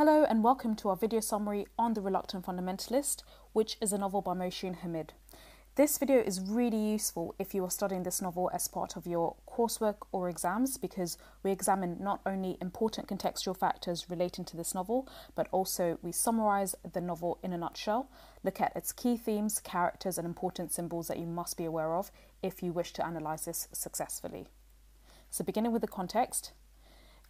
Hello and welcome to our video summary on The Reluctant Fundamentalist, which is a novel by Mohsin Hamid. This video is really useful if you are studying this novel as part of your coursework or exams because we examine not only important contextual factors relating to this novel, but also we summarize the novel in a nutshell, look at its key themes, characters, and important symbols that you must be aware of if you wish to analyze this successfully. So, beginning with the context,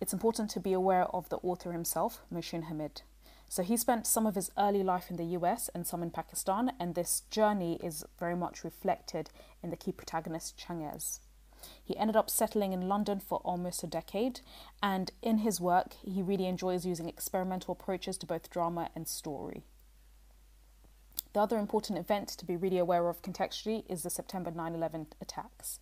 it's important to be aware of the author himself, Mohsin Hamid. So he spent some of his early life in the US and some in Pakistan, and this journey is very much reflected in the key protagonist, Changez. He ended up settling in London for almost a decade, and in his work, he really enjoys using experimental approaches to both drama and story. The other important event to be really aware of contextually is the September 9 11 attacks.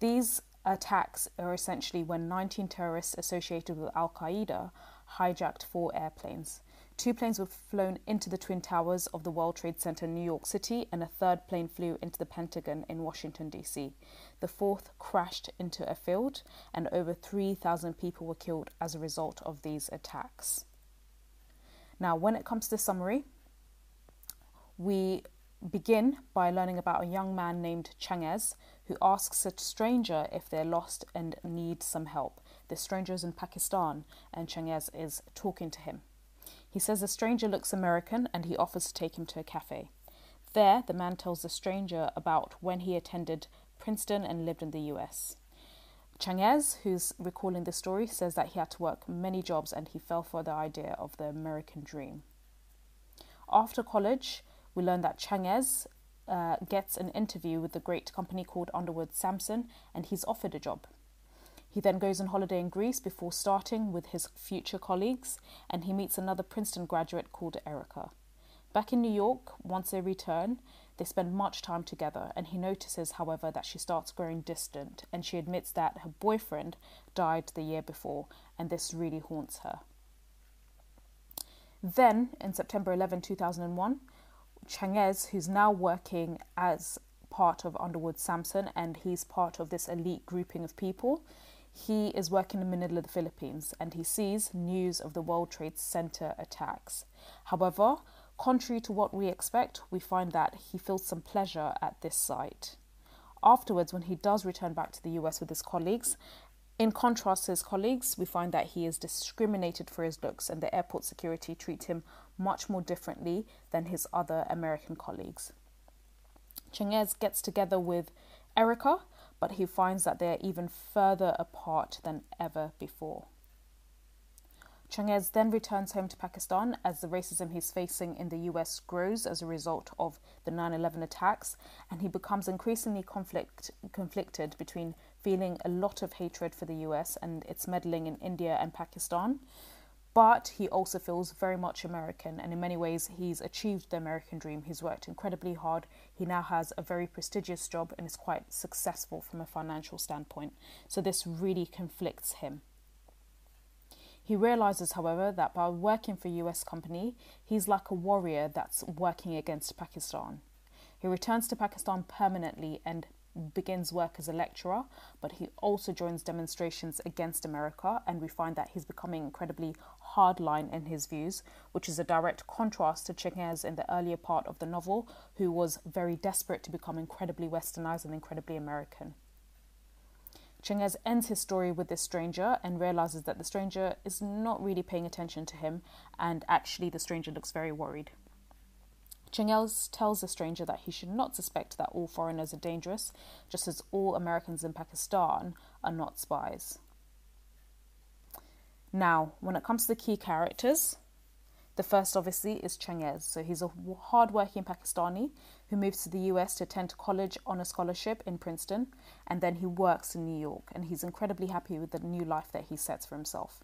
These attacks are essentially when 19 terrorists associated with Al Qaeda hijacked four airplanes. Two planes were flown into the Twin Towers of the World Trade Center in New York City, and a third plane flew into the Pentagon in Washington, D.C. The fourth crashed into a field, and over 3,000 people were killed as a result of these attacks. Now, when it comes to summary, we begin by learning about a young man named Changez who asks a stranger if they're lost and need some help. The stranger is in Pakistan and Changez is talking to him. He says the stranger looks American and he offers to take him to a cafe. There, the man tells the stranger about when he attended Princeton and lived in the US. Changez, who's recalling the story, says that he had to work many jobs and he fell for the idea of the American dream. After college, we learn that Changez uh, gets an interview with the great company called Underwood Samson and he's offered a job. He then goes on holiday in Greece before starting with his future colleagues and he meets another Princeton graduate called Erica. Back in New York, once they return, they spend much time together and he notices, however, that she starts growing distant and she admits that her boyfriend died the year before and this really haunts her. Then, in September 11, 2001, Changez, who's now working as part of Underwood Samson and he's part of this elite grouping of people. He is working in Manila, of the Philippines, and he sees news of the World Trade Center attacks. However, contrary to what we expect, we find that he feels some pleasure at this site. Afterwards, when he does return back to the US with his colleagues, in contrast to his colleagues, we find that he is discriminated for his looks and the airport security treat him much more differently than his other American colleagues. Changez gets together with Erica, but he finds that they are even further apart than ever before. Changez then returns home to Pakistan as the racism he's facing in the US grows as a result of the 9 11 attacks, and he becomes increasingly conflict, conflicted between feeling a lot of hatred for the US and its meddling in India and Pakistan. But he also feels very much American, and in many ways, he's achieved the American dream. He's worked incredibly hard. He now has a very prestigious job and is quite successful from a financial standpoint. So, this really conflicts him. He realizes, however, that by working for a US company, he's like a warrior that's working against Pakistan. He returns to Pakistan permanently and begins work as a lecturer, but he also joins demonstrations against America, and we find that he's becoming incredibly hardline in his views, which is a direct contrast to Changez in the earlier part of the novel, who was very desperate to become incredibly westernized and incredibly American. Changez ends his story with this stranger and realizes that the stranger is not really paying attention to him, and actually, the stranger looks very worried. Changez tells the stranger that he should not suspect that all foreigners are dangerous, just as all Americans in Pakistan are not spies. Now, when it comes to the key characters, the first, obviously, is Changez. So he's a hardworking Pakistani who moves to the US to attend college on a scholarship in Princeton, and then he works in New York, and he's incredibly happy with the new life that he sets for himself.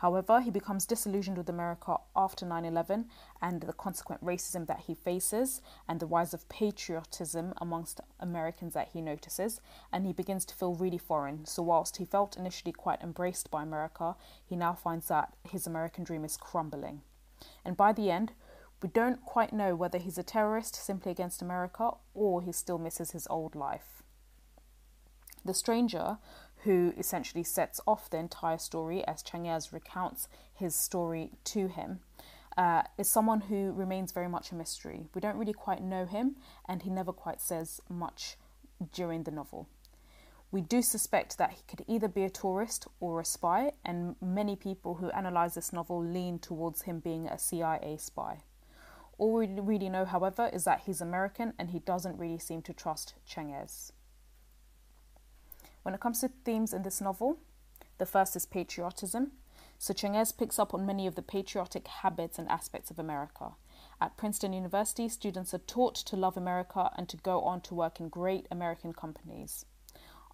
However, he becomes disillusioned with America after 9 11 and the consequent racism that he faces and the rise of patriotism amongst Americans that he notices, and he begins to feel really foreign. So, whilst he felt initially quite embraced by America, he now finds that his American dream is crumbling. And by the end, we don't quite know whether he's a terrorist simply against America or he still misses his old life. The stranger, who essentially sets off the entire story as Changez recounts his story to him, uh, is someone who remains very much a mystery. We don't really quite know him, and he never quite says much during the novel. We do suspect that he could either be a tourist or a spy, and many people who analyse this novel lean towards him being a CIA spy. All we really know, however, is that he's American and he doesn't really seem to trust Changez. When it comes to themes in this novel, the first is patriotism. So Changez picks up on many of the patriotic habits and aspects of America. At Princeton University, students are taught to love America and to go on to work in great American companies.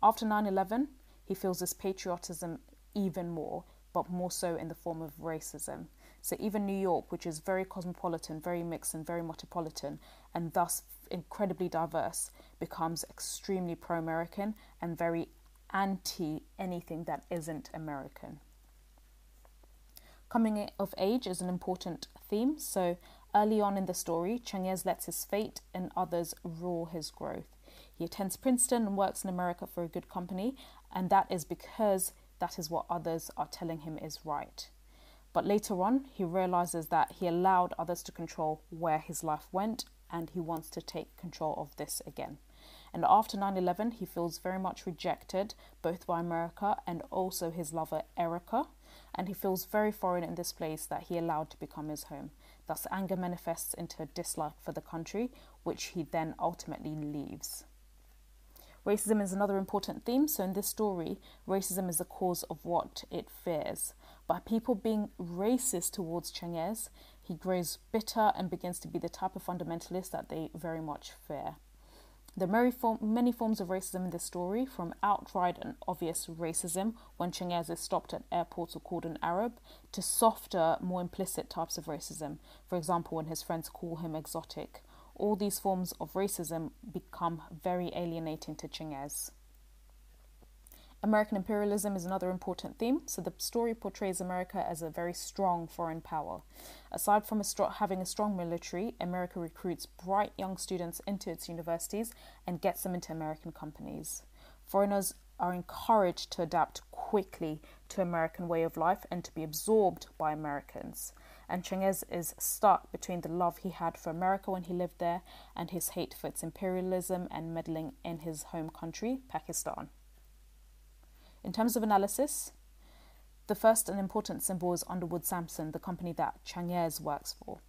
After 9 11, he feels this patriotism even more, but more so in the form of racism. So even New York, which is very cosmopolitan, very mixed, and very metropolitan, and thus incredibly diverse, becomes extremely pro American and very anti anything that isn't American. Coming of age is an important theme. So early on in the story, Changez lets his fate and others rule his growth. He attends Princeton and works in America for a good company, and that is because that is what others are telling him is right. But later on, he realizes that he allowed others to control where his life went, and he wants to take control of this again. And after 9 11, he feels very much rejected, both by America and also his lover Erica, and he feels very foreign in this place that he allowed to become his home. Thus, anger manifests into a dislike for the country, which he then ultimately leaves. Racism is another important theme. So, in this story, racism is the cause of what it fears. By people being racist towards Changez, he grows bitter and begins to be the type of fundamentalist that they very much fear. There are many forms of racism in this story, from outright and obvious racism when Changez is stopped at airports or called an Arab, to softer, more implicit types of racism, for example, when his friends call him exotic all these forms of racism become very alienating to Changez. American imperialism is another important theme. So the story portrays America as a very strong foreign power. Aside from a having a strong military, America recruits bright young students into its universities and gets them into American companies. Foreigners are encouraged to adapt quickly to American way of life and to be absorbed by Americans and Changez is stuck between the love he had for America when he lived there and his hate for its imperialism and meddling in his home country, Pakistan. In terms of analysis, the first and important symbol is Underwood Samson, the company that Changez works for.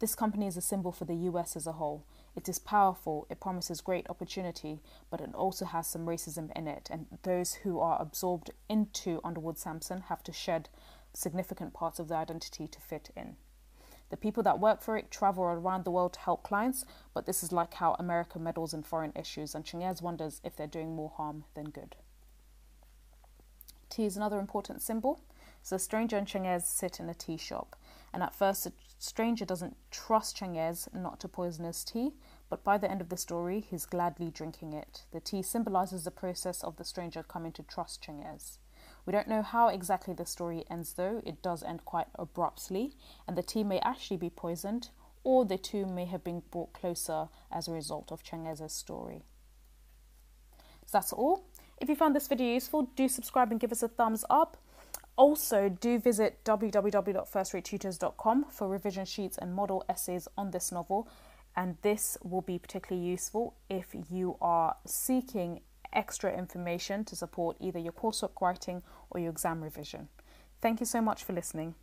This company is a symbol for the US as a whole. It is powerful, it promises great opportunity, but it also has some racism in it, and those who are absorbed into Underwood Samson have to shed significant parts of their identity to fit in. The people that work for it travel around the world to help clients, but this is like how America meddles in foreign issues, and Changez wonders if they're doing more harm than good. Tea is another important symbol. So, a stranger and Changez sit in a tea shop, and at first, the stranger doesn't trust Changez not to poison his tea, but by the end of the story, he's gladly drinking it. The tea symbolizes the process of the stranger coming to trust Changez. We don't know how exactly the story ends, though. It does end quite abruptly, and the tea may actually be poisoned, or the two may have been brought closer as a result of Changez's story. So that's all. If you found this video useful, do subscribe and give us a thumbs up. Also, do visit www.firstratetutors.com for revision sheets and model essays on this novel, and this will be particularly useful if you are seeking extra information to support either your coursework writing or your exam revision. Thank you so much for listening.